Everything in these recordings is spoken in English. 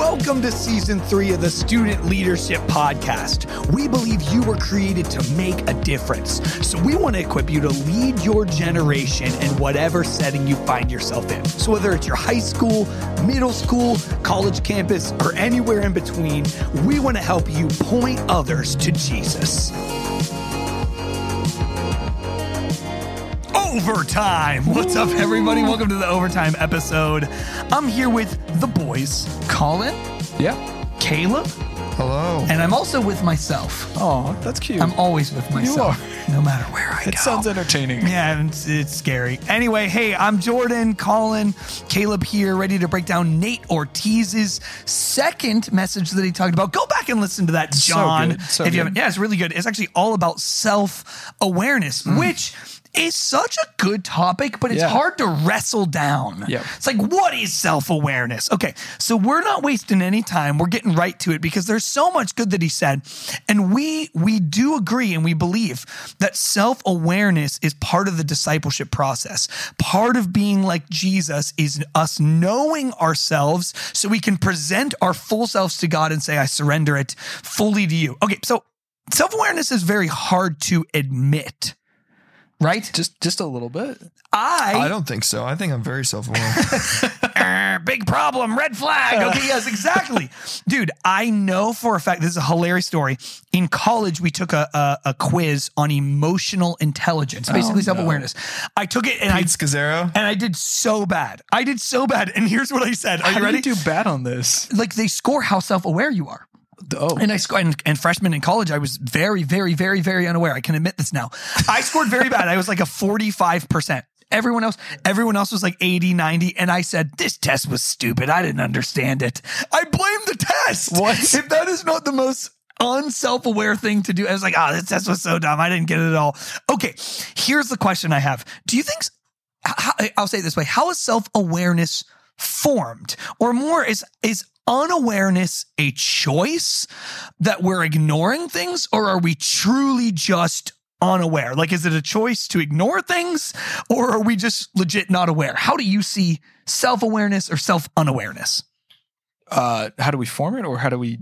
Welcome to season three of the Student Leadership Podcast. We believe you were created to make a difference. So we want to equip you to lead your generation in whatever setting you find yourself in. So whether it's your high school, middle school, college campus, or anywhere in between, we want to help you point others to Jesus. Overtime. What's up, everybody? Welcome to the Overtime episode. I'm here with the boys, Colin, Yeah. Caleb, Hello. and I'm also with myself. Oh, that's cute. I'm always with myself, You are. no matter where I it go. It sounds entertaining. yeah, it's, it's scary. Anyway, hey, I'm Jordan, Colin, Caleb here, ready to break down Nate Ortiz's second message that he talked about. Go back and listen to that, So John. good, so if you good. haven't, yeah, it's really good. It's actually all about self awareness, Mm. which is such a good topic, but it's Yeah. hard to wrestle down. Yeah. It's like, what is self awareness? Okay, so we're not wasting any time. We're getting right to it because there's so much good that he said, and we we do agree and we believe that self awareness is part of the discipleship process. Part of being like Jesus is us knowing ourselves so we can present our full selves to God and say, "I surrender it fully to you." Okay, so self awareness is very hard to admit. Right? Just just a little bit. I I don't think so. I think I'm very self-aware. Uh, big problem, red flag. Okay, yes, exactly. Dude, I know for a fact, this is a hilarious story. In college, we took a, a, a quiz on emotional intelligence, basically Oh, self awareness. I took it and I Pete Scazzero. and I did so bad. I did so bad. And here's what I said. Are How you ready? do do bad on this? like they score how self aware you are. Oh, And I scored, and, and freshman in college, I was very, very, very, very unaware. I can admit this now. I scored very bad. I was like a 45%. Everyone else, everyone else was like 80, 90. And I said, this test was stupid. I didn't understand it. I blame the test. What? If that is not the most unself aware thing to do, I was like, oh, this test was so dumb. I didn't get it at all. Okay. Here's the question I have. Do you think, how, I'll say it this way, how is self awareness formed? Or more, is, is unawareness a choice that we're ignoring things or are we truly just unaware like is it a choice to ignore things or are we just legit not aware how do you see self-awareness or self-unawareness uh, how do we form it, or how do we?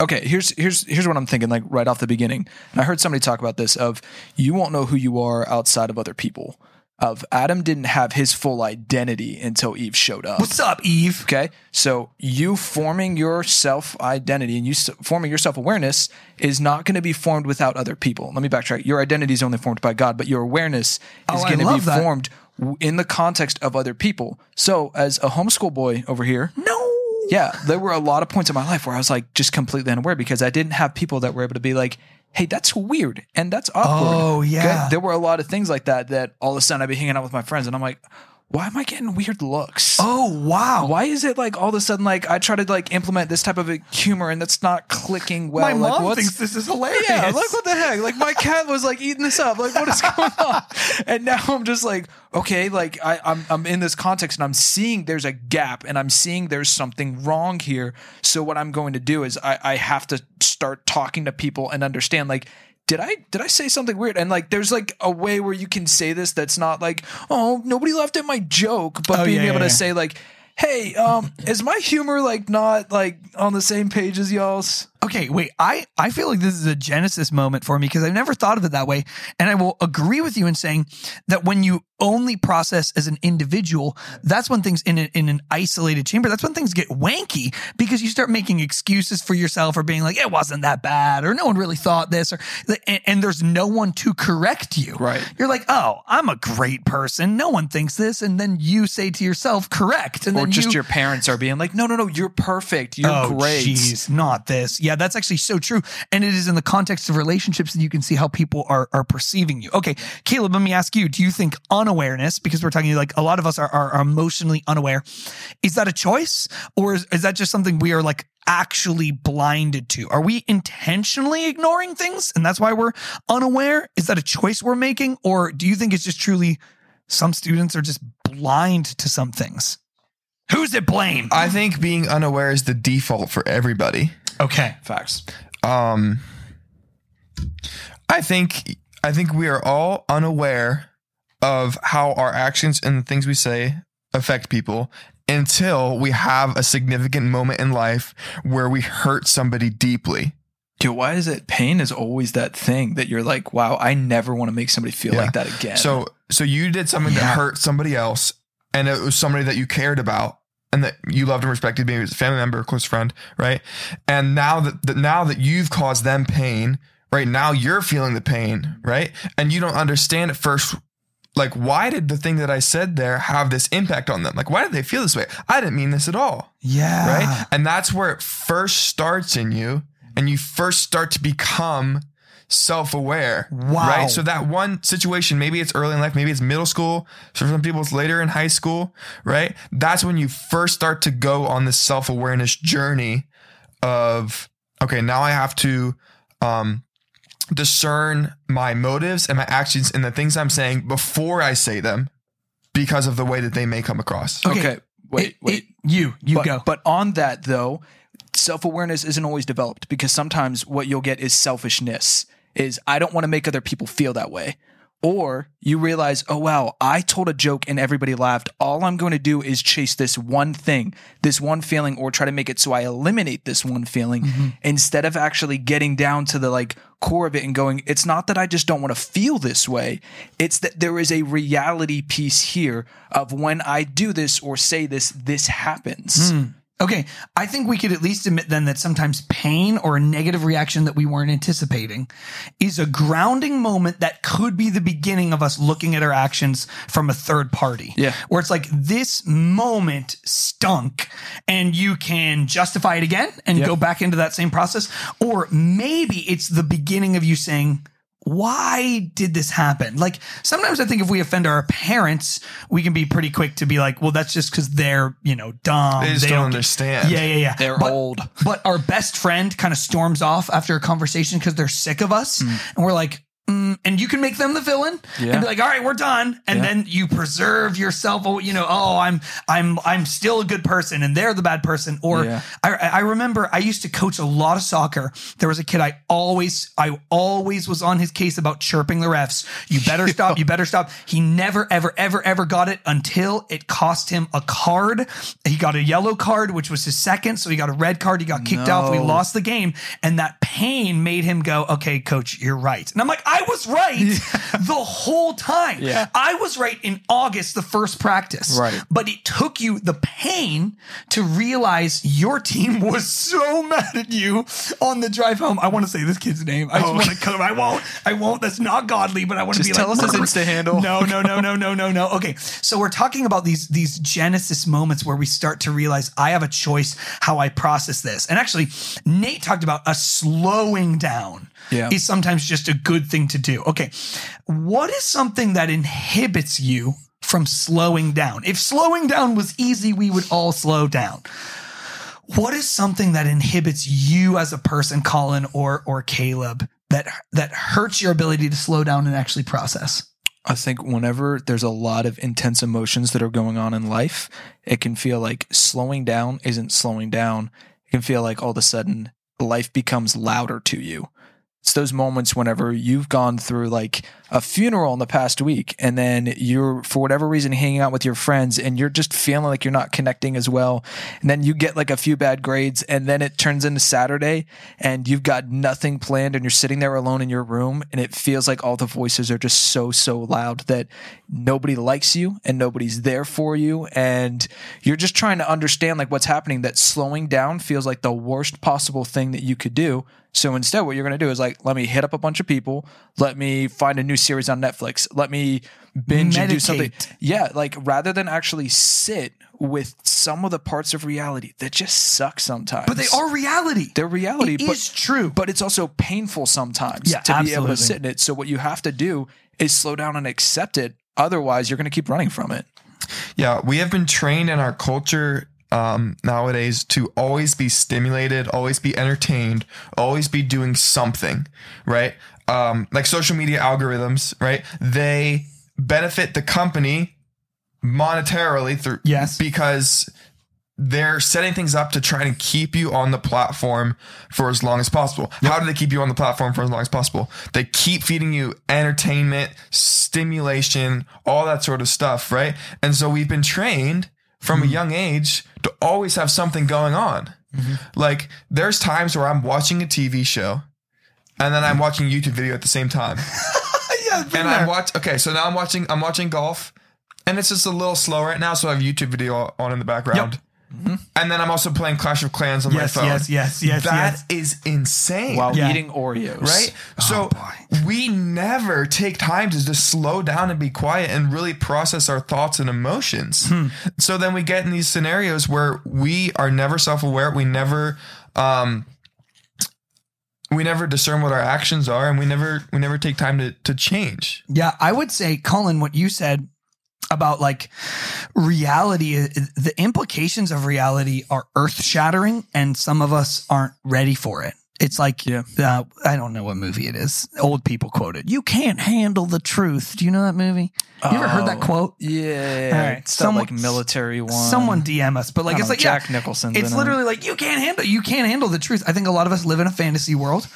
Okay, here's here's here's what I'm thinking. Like right off the beginning, and I heard somebody talk about this. Of you won't know who you are outside of other people. Of Adam didn't have his full identity until Eve showed up. what's up eve Okay, so you forming your self identity and you forming your self awareness is not going to be formed without other people. Let me backtrack. Your identity is only formed by God, but your awareness oh, is Oh, I going to be that. formed in the context of other people. So, as a homeschool boy over here, no yeah, there were a lot of points in my life where I was like just completely unaware because I didn't have people that were able to be like, hey, that's weird and that's awkward. Oh, yeah. Okay? There were a lot of things like that that all of a sudden I'd be hanging out with my friends and I'm like, why am I getting weird looks? oh wow Why is it like all of a sudden like I try to like implement this type of a humor and that's not clicking well? my like, mom what's- thinks this is hilarious yeah, like what the heck? Like my cat was like eating this up. Like what is going on? And now I'm just like, okay, like I, I'm I'm in this context and I'm seeing there's a gap and I'm seeing there's something wrong here. So what I'm going to do is I, I have to start talking to people and understand like did I did I say something weird? And like there's like a way where you can say this that's not like, oh, nobody laughed at my joke, but Oh, being yeah, able yeah, to yeah. say like, hey, um, is my humor like not like on the same page as y'all's? Okay, wait. I, I feel like this is a Genesis moment for me because I've never thought of it that way. And I will agree with you in saying that when you only process as an individual, that's when things in, a, in an isolated chamber, that's when things get wanky because you start making excuses for yourself or being like, it wasn't that bad or no one really thought this or, and, and there's no one to correct you. Right. You're like, oh, I'm a great person. No one thinks this. And then you say to yourself, correct. And or just you, your parents are being like, no, no, no, you're perfect. You're oh, great. Jeez, not this. Yeah, that's actually so true. And it is in the context of relationships that you can see how people are are perceiving you. Okay, Caleb, let me ask you, do you think unawareness, because we're talking like a lot of us are, are, are emotionally unaware, is that a choice? Or is, is that just something we are like actually blinded to? Are we intentionally ignoring things and that's why we're unaware? Is that a choice we're making? Or do you think it's just truly some students are just blind to some things? Who's it blame? I think being unaware is the default for everybody. okay. Facts. Um, I think I think we are all unaware of how our actions and the things we say affect people until we have a significant moment in life where we hurt somebody deeply. Dude, why is it pain is always that thing that you're like, wow, I never want to make somebody feel Yeah. like that again. So so you did something Yeah. that hurt somebody else and it was somebody that you cared about and that you loved and respected, maybe was a family member, a close friend, right? And now that, that now that you've caused them pain, right? Now you're feeling the pain, right? And you don't understand at first like why did the thing that I said there have this impact on them? Like why did they feel this way? I didn't mean this at all Yeah. right? And that's where it first starts in you, and you first start to become self-aware. Wow. Right. So that one situation, maybe it's early in life, maybe it's middle school. So for some people, it's later in high school. Right. That's when you first start to go on this self-awareness journey of okay, now I have to um, discern my motives and my actions and the things I'm saying before I say them because of the way that they may come across. Okay. okay, wait, It- wait. it- you, you but, go. But on that though, self awareness isn't always developed because sometimes what you'll get is selfishness. Is I don't want to make other people feel that way. Or you realize, oh wow, I told a joke and everybody laughed. All I'm going to do is chase this one thing, this one feeling, or try to make it so I eliminate this one feeling Mm-hmm. instead of actually getting down to the like core of it and going, it's not that I just don't want to feel this way. It's that there is a reality piece here of when I do this or say this, this happens. Okay, I think we could at least admit then that sometimes pain or a negative reaction that we weren't anticipating is a grounding moment that could be the beginning of us looking at our actions from a third party. Yeah. Where it's like this moment stunk and you can justify it again and Yep. go back into that same process. Or maybe it's the beginning of you saying, why did this happen? Like sometimes I think if we offend our parents, we can be pretty quick to be like, well, that's just because they're, you know, dumb. They just don't get- understand. Yeah, yeah, yeah. They're but, old. But our best friend kind of storms off after a conversation because they're sick of us. Mm. And we're like, mm, and you can make them the villain Yeah. and be like, all right, we're done. And Yeah. then you preserve yourself. Oh, you know, oh, I'm, I'm, I'm still a good person and they're the bad person. Or Yeah. I, I remember I used to coach a lot of soccer. There was a kid I always, I always was on his case about chirping the refs. You better stop. You better stop. He never, ever, ever, ever got it until it cost him a card. He got a yellow card, which was his second. So he got a red card. He got kicked off. We lost the game. And that pain made him go, okay, coach, you're right. And I'm like, I was right the whole time. Yeah. I was right in August, the first practice. Right. But it took you the pain to realize your team was so mad at you on the drive home. I want to say this kid's name. I just want to come. I won't. I won't. That's not godly. But I want to be tell like, us his Insta handle. No, no, no, no, no, no, no. Okay, so we're talking about these these Genesis moments where we start to realize I have a choice how I process this. And actually, Nate talked about a slowing down. Yeah. is sometimes just a good thing to do. Okay, what is something that inhibits you from slowing down? If slowing down was easy, we would all slow down. What is something that inhibits you as a person, Colin or or Caleb, that that hurts your ability to slow down and actually process? I think whenever there's a lot of intense emotions that are going on in life, it can feel like slowing down isn't slowing down. It can feel like all of a sudden life becomes louder to you. It's those moments whenever you've gone through like a funeral in the past week and then you're, for whatever reason, hanging out with your friends and you're just feeling like you're not connecting as well. And then you get like a few bad grades and then it turns into Saturday and you've got nothing planned and you're sitting there alone in your room and it feels like all the voices are just so, so loud that nobody likes you and nobody's there for you. And you're just trying to understand like what's happening that slowing down feels like the worst possible thing that you could do. So instead, what you're going to do is like, let me hit up a bunch of people. Let me find a new series on Netflix. Let me binge and do something. Yeah. Like rather than actually sit with some of the parts of reality that just suck sometimes. But they are reality. They're reality. It but, is true. But it's also painful sometimes Yeah, to be able to sit in it. So what you have to do is slow down and accept it. Otherwise, you're going to keep running from it. Yeah, we have been trained in our culture um, nowadays to always be stimulated, always be entertained, always be doing something, right? Um, like social media algorithms, right? They benefit the company monetarily through Yes. because they're setting things up to try and keep you on the platform for as long as possible. How do they keep you on the platform for as long as possible? They keep feeding you entertainment, stimulation, all that sort of stuff, right? And so we've been trained from a young age to always have something going on. Like there's times where I'm watching a TV show and then I'm watching a YouTube video at the same time. yeah, and I watch okay, so now I'm watching I'm watching golf and it's just a little slow right now, so I have a YouTube video on in the background. And then I'm also playing Clash of Clans on Yes, my phone. yes, yes, yes, That yes. is insane. while Yeah. eating Oreos. Right? so we never take time to just slow down and be quiet and really process our thoughts and emotions. Hmm. So then we get in these scenarios where we are never self-aware, we never um we never discern what our actions are and we never we never take time to to change. Yeah, I would say, Colin, what you said about like reality, uh, the implications of reality are earth shattering, and some of us aren't ready for it. It's like, Yeah. uh, I don't know what movie it is. Old people quote it. You can't handle the truth. Do you know that movie? You ever heard that Oh, quote? Yeah. All right, someone- like military one. Someone DM us, but like it's don't like know, yeah, Jack Nicholson's It's in it. literally like you can't handle you can't handle the truth. I think a lot of us live in a fantasy world,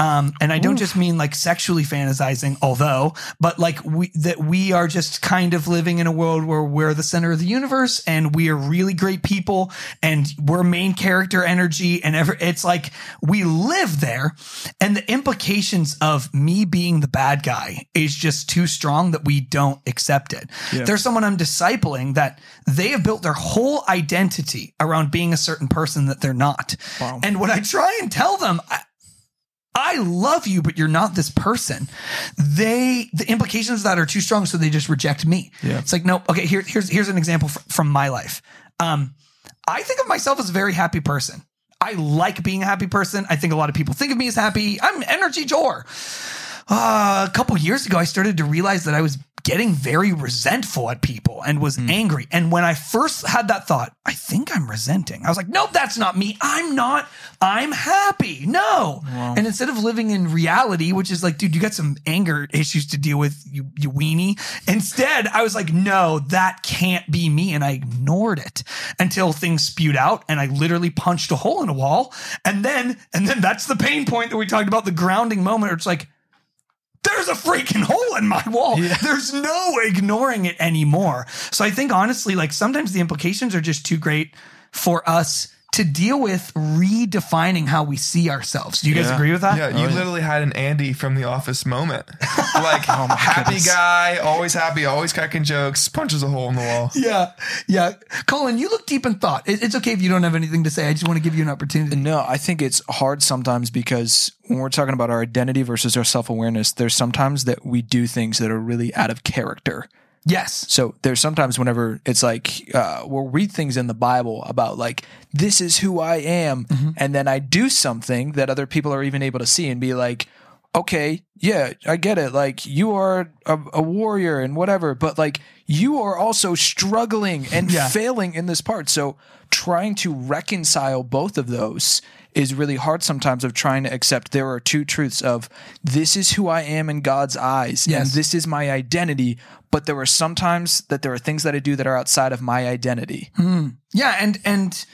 um, and I don't just mean like sexually fantasizing, although, but like we that we are just kind of living in a world where we're the center of the universe and we are really great people and we're main character energy and ever it's like we live there, and the implications of me being the bad guy is just too strong that we don't accept it. There's someone I'm discipling that they have built their whole identity around being a certain person that they're not. Wow. And when I try and tell them, I, I love you, but you're not this person. They the implications of that are too strong, so they just reject me. Yeah. It's like no. Okay, here, here's here's an example fr- from my life. Um, I think of myself as a very happy person. I like being a happy person. I think a lot of people think of me as happy. I'm energy Jor. Uh, a couple years ago, I started to realize that I was getting very resentful at people and was angry. And when I first had that thought, I think I'm resenting. I was like, nope, that's not me. I'm not. I'm happy. No. And instead of living in reality, which is like, dude, you got some anger issues to deal with, you, you weenie. Instead, I was like, no, that can't be me. And I ignored it until things spewed out and I literally punched a hole in a wall. And then, and then that's the pain point that we talked about, the grounding moment. Where it's like, there's a freaking hole in my wall. There's no ignoring it anymore. So I think honestly, like sometimes the implications are just too great for us to deal with redefining how we see ourselves. Do you guys Yeah. agree with that? Yeah, you oh, literally had an Andy from The Office moment. Like Oh happy goodness. guy, always happy, always cracking jokes, punches a hole in the wall. Yeah. Yeah. Colin, you look deep in thought. It- It's okay if you don't have anything to say. I just want to give you an opportunity. No, I think it's hard sometimes because when we're talking about our identity versus our self awareness, there's sometimes that we do things that are really out of character. Yes. So there's sometimes whenever it's like uh, we'll read things in the Bible about like this is who I am, and then I do something that other people are even able to see and be like, okay, yeah, I get it. Like you are a, a warrior and whatever, but like you are also struggling and Yeah. failing in this part. So trying to reconcile both of those is really hard sometimes of trying to accept. There are two truths of this is who I am in God's eyes and this is my identity but there are sometimes that there are things that I do that are outside of my identity. Hmm. Yeah, and and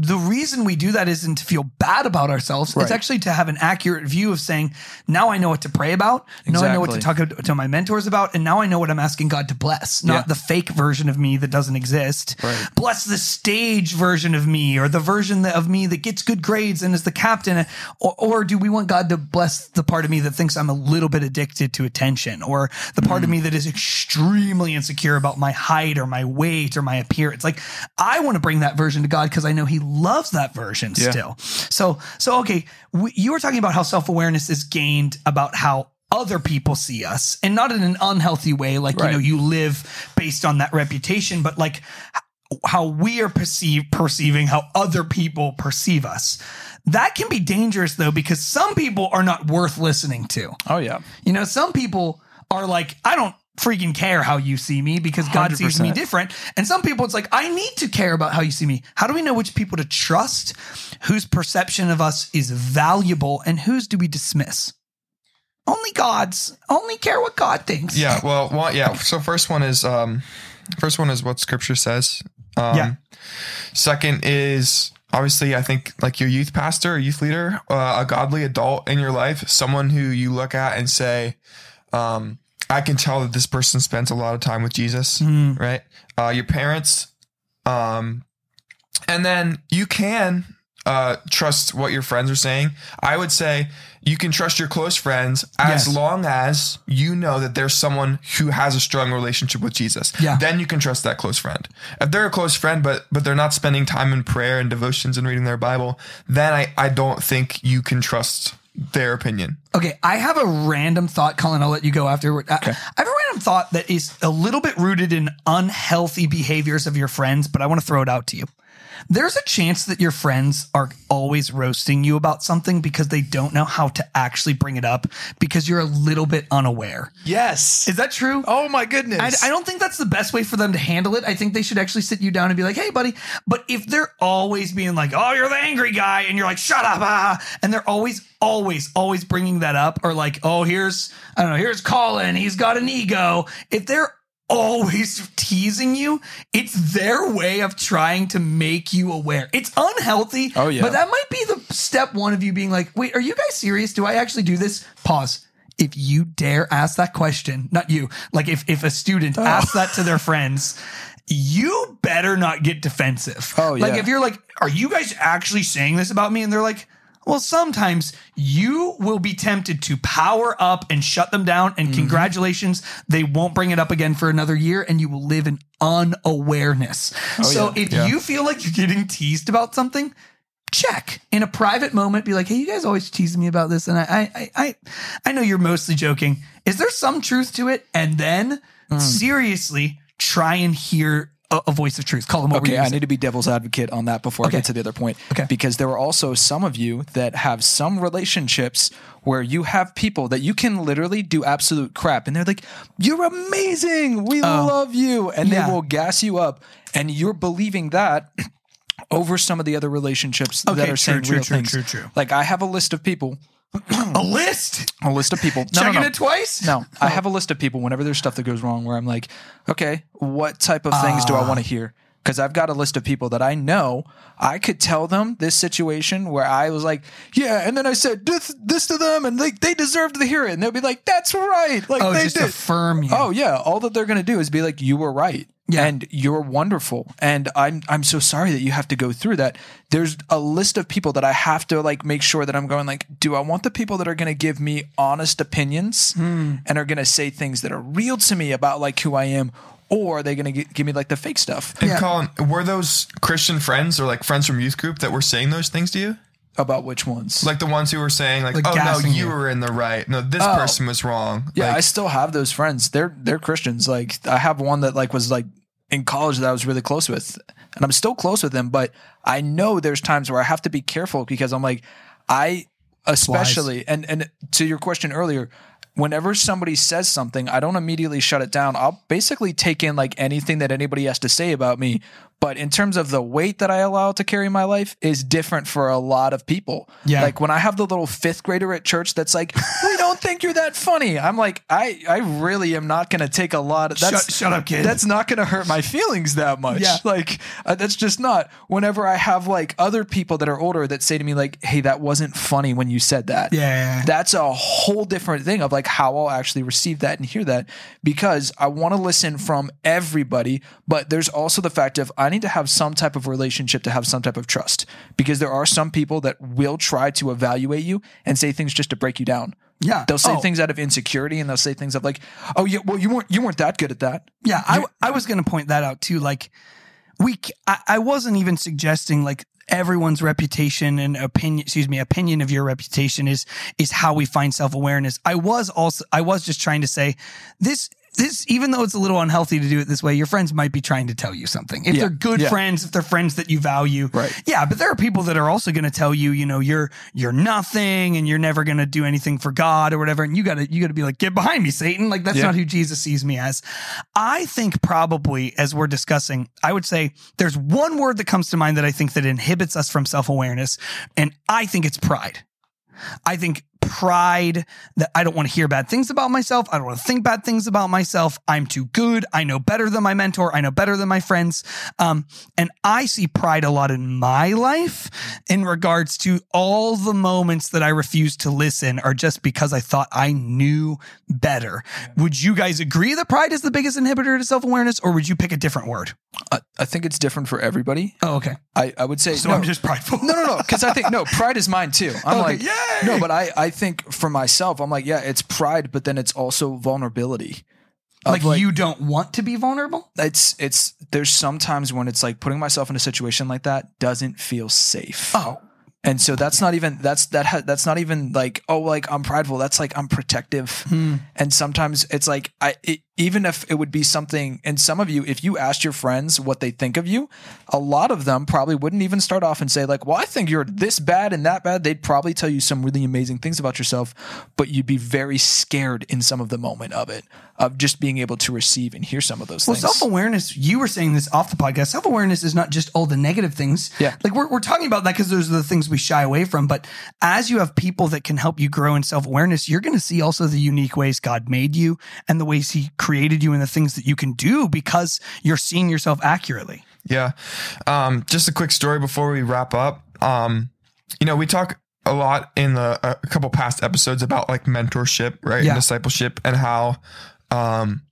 the reason we do that isn't to feel bad about ourselves. It's actually to have an accurate view of saying, now I know what to pray about. Now I know what to talk to my mentors about, and now I know what I'm asking God to bless, not Yeah. the fake version of me that doesn't exist. Right. Bless the stage version of me, or the version of me that gets good grades and is the captain, or, or do we want God to bless the part of me that thinks I'm a little bit addicted to attention, or the part Mm. of me that is extremely insecure about my height or my weight or my appearance? Like I want to bring that version to God because I know He loves that version Yeah. still. So, so okay, we, you were talking about how self awareness is gained about how other people see us, and not in an unhealthy way, like you know you live based on that reputation, but like how we are perceived perceiving how other people perceive us. That can be dangerous though because some people are not worth listening to. Oh yeah. You know, some people are like, I don't freaking care how you see me because God sees me different. And some people, it's like, I need to care about how you see me. How do we know which people to trust, whose perception of us is valuable, and whose do we dismiss? Only God's. Only care what God thinks. Yeah, well, one, yeah. So first one is um, first one is what Scripture says. Um, Yeah. Second is obviously I think like your youth pastor, or youth leader, uh, a godly adult in your life, someone who you look at and say, um, I can tell that this person spends a lot of time with Jesus, right? Uh, your parents, um, and then you can uh, trust what your friends are saying. I would say you can trust your close friends as Yes. long as you know that there's someone who has a strong relationship with Jesus. Yeah. Then you can trust that close friend. If they're a close friend, but but they're not spending time in prayer and devotions and reading their Bible, then I, I don't think you can trust their opinion. Okay, I have a random thought, Colin. I'll let you go afterward. I, I have a random thought that is a little bit rooted in unhealthy behaviors of your friends, but I want to throw it out to you. There's a chance that your friends are always roasting you about something because they don't know how to actually bring it up because you're a little bit unaware. Yes. Is that true? oh my goodness. I, I don't think that's the best way for them to handle it. I think they should actually sit you down and be like, "Hey, buddy." But if they're always being like, "Oh, you're the angry guy," and you're like, "Shut up," ah, and they're always, always, always bringing that up, or like, "Oh, here's I don't know, here's Colin, he's got an ego." If they're always teasing you, it's their way of trying to make you aware. It's unhealthy. Oh, yeah. But that might be the step one of you being like, "Wait, are you guys serious? Do I actually do this?" Pause if you dare ask that question, not you, like if, if a student Oh. asks that to their friends, you better not get defensive. Oh, yeah. Like if you're like, are you guys actually saying this about me? And they're like, well, sometimes you will be tempted to power up and shut them down. And Mm-hmm. congratulations, they won't bring it up again for another year and you will live in unawareness. so Oh, yeah. if Yeah. you feel like you're getting teased about something, check in a private moment be like hey you guys always tease me about this and i i i i know you're mostly joking is there some truth to it and then Hmm. seriously try and hear a, a voice of truth call them what Okay, I need to be devil's advocate on that before Okay. I get to the other point. Okay. Because there are also some of you that have some relationships where you have people that you can literally do absolute crap and they're like, You're amazing. We oh. love you. And Oh. Yeah. they will gas you up. And you're believing that over some of the other relationships that are true, saying true, real true, things. true, true. Like I have a list of people, a list a list of people. No, no, checking no. it twice No, I oh. have a list of people whenever there's stuff that goes wrong where I'm like, okay, what type of things do I want to ah. hear? Because I've got a list of people that I know I could tell them this situation where I was like, yeah, and then I said this, this to them and they, they deserved to hear it. And they'll be like, that's right. Like oh they just did. affirm you Oh yeah, all that they're going to do is be like you were right. Yeah. And you're wonderful. And I'm I'm so sorry that you have to go through that. There's a list of people that I have to like make sure that I'm going like, do I want the people that are going to give me honest opinions Hmm. and are going to say things that are real to me about like who I am or are they going to give me like the fake stuff And Yeah. Colin, were those Christian friends or like friends from youth group that were saying those things to you? about which ones? Like the ones who were saying like, Like "Oh no, you you. were in the right. No, this Oh. person was wrong." Yeah, Like, I still have those friends. They're they're Christians. Like I have one that like was like in college that I was really close with, and I'm still close with them. But I know there's times where I have to be careful because I'm like I especially and and to your question earlier. Whenever somebody says something, I don't immediately shut it down. I'll basically take in like anything that anybody has to say about me. But in terms of the weight that I allow to carry my life is different for a lot of people. Yeah. Like when I have the little fifth grader at church that's like, we don't think you're that funny. I'm like, I, I really am not going to take a lot of that's, Shut- shut up, kid. That's not going to hurt my feelings that much. Yeah. Like uh, that's just not whenever I have like other people that are older that say to me like, Hey, that wasn't funny when you said that. Yeah. That's a whole different thing of like how I'll actually receive that and hear that because I want to listen from everybody. But there's also the fact of I need to have some type of relationship to have some type of trust because there are some people that will try to evaluate you and say things just to break you down. Yeah. They'll say Oh. things out of insecurity and they'll say things of like, oh yeah, well you weren't you weren't that good at that. Yeah, I, I was going to point that out too. Like, we, I wasn't even suggesting like everyone's reputation and opinion, excuse me, opinion of your reputation is is how we find self awareness. I was also, I was just trying to say this. This, even though it's a little unhealthy to do it this way, your friends might be trying to tell you something. If Yeah, they're good yeah. friends, if they're friends that you value, Right. Yeah, but there are people that are also going to tell you, you know, you're you're nothing and you're never going to do anything for God or whatever. And you got to you got to be like, get behind me, Satan. Like that's Yeah. not who Jesus sees me as. I think probably as we're discussing, I would say there's one word that comes to mind that I think that inhibits us from self-awareness and I think it's pride. I think pride that I don't want to hear bad things about myself. I don't want to think bad things about myself. I'm too good. I know better than my mentor. I know better than my friends. Um, and I see pride a lot in my life in regards to all the moments that I refuse to listen are just because I thought I knew better. Would you guys agree that pride is the biggest inhibitor to self awareness, or would you pick a different word? I, I think it's different for everybody. Oh, okay. I, I would say So no. I'm just prideful. no, no, no. Because I think no, pride is mine too. I'm Okay, like, yay! no, but I, I think for myself, I'm like, yeah, it's pride, but then it's also vulnerability. Of, like, you don't want to be vulnerable? it's it's there's sometimes when it's like putting myself in a situation like that doesn't feel safe. Oh, And so that's not even that's that ha- that's not even like oh like I'm prideful. That's like I'm protective. Hmm. And sometimes it's like I it, even if it would be something. And some of you, if you asked your friends what they think of you, a lot of them probably wouldn't even start off and say like, "Well, I think you're this bad and that bad." They'd probably tell you some really amazing things about yourself, but you'd be very scared in some of the moment of it of just being able to receive and hear some of those Well, things. self awareness, you were saying this off the podcast. Self awareness is not just all the negative things. Yeah. Like we're, we're talking about that because those are the things we shy away from. But as you have people that can help you grow in self awareness, you're going to see also the unique ways God made you and the ways He created you and the things that you can do because you're seeing yourself accurately. Yeah. Um, just a quick story before we wrap up. Um, you know, we talk a lot in the a couple past episodes about like mentorship, right? Yeah. And discipleship and how um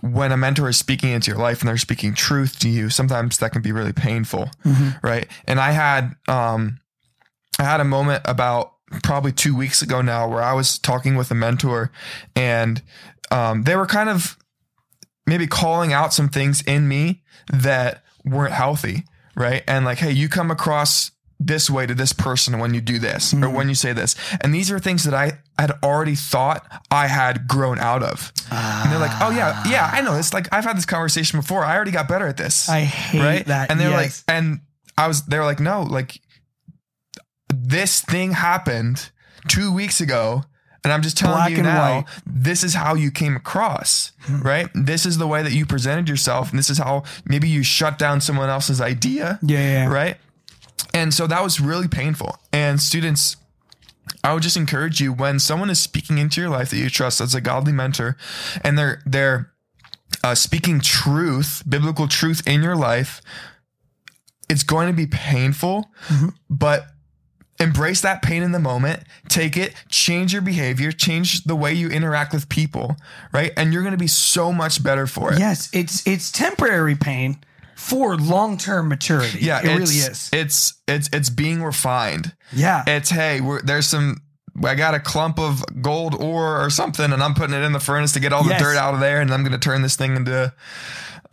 when a mentor is speaking into your life and they're speaking truth to you, sometimes that can be really painful. Right. And I had um I had a moment about probably two weeks ago now where I was talking with a mentor and um they were kind of maybe calling out some things in me that weren't healthy, right? And like, hey, you come across this way to this person when you do this or mm-hmm. when you say this. And these are things that I had already thought I had grown out of. and they're like, oh, yeah, yeah, I know this. Like, I've had this conversation before. I already got better at this. I hate right? that. And they're yes. like, and I was, they're like, no, like, this thing happened two weeks ago. And I'm just telling Black you now, white. this is how you came across, right? This is the way that you presented yourself. And this is how maybe you shut down someone else's idea, yeah, yeah, yeah. right? And so that was really painful. And students, I would just encourage you when someone is speaking into your life that you trust as a godly mentor, and they're they're uh, speaking truth, biblical truth in your life, it's going to be painful, but embrace that pain in the moment, take it, change your behavior, change the way you interact with people, right? And you're going to be so much better for it. Yes, it's it's temporary pain for long term maturity. Yeah, it really is. It's it's it's being refined. Yeah. It's hey, we're, there's some. I got a clump of gold ore or something, and I'm putting it in the furnace to get all the Yes. dirt out of there, and I'm going to turn this thing into,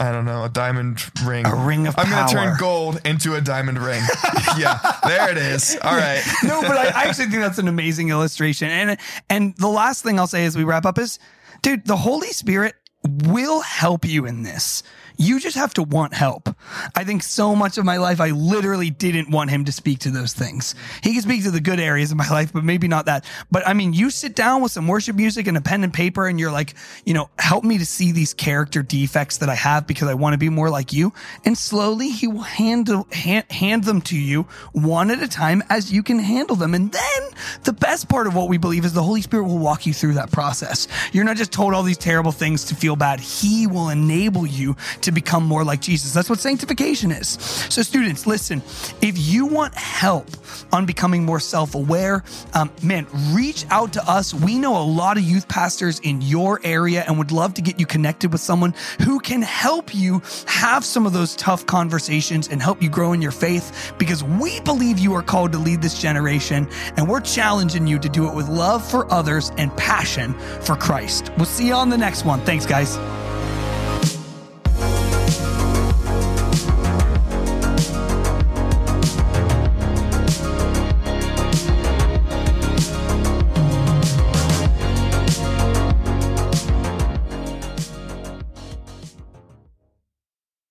I don't know, a diamond ring. A ring of power. I'm going to turn gold into a diamond ring. yeah, there it is. All right. no, but I, I actually think that's an amazing illustration. And and the last thing I'll say as we wrap up is, dude, the Holy Spirit will help you in this. You just have to want help. I think so much of my life, I literally didn't want him to speak to those things. He can speak to the good areas of my life, but maybe not that. But I mean, you sit down with some worship music and a pen and paper, and you're like, you know, help me to see these character defects that I have because I want to be more like you. And slowly, he will hand, hand, hand them to you one at a time as you can handle them. And then the best part of what we believe is the Holy Spirit will walk you through that process. You're not just told all these terrible things to feel bad. He will enable you to become more like Jesus. That's what sanctification is. So, students, listen, if you want help on becoming more self aware, um, man, reach out to us. We know a lot of youth pastors in your area and would love to get you connected with someone who can help you have some of those tough conversations and help you grow in your faith because we believe you are called to lead this generation and we're challenging you to do it with love for others and passion for Christ. We'll see you on the next one. Thanks, guys.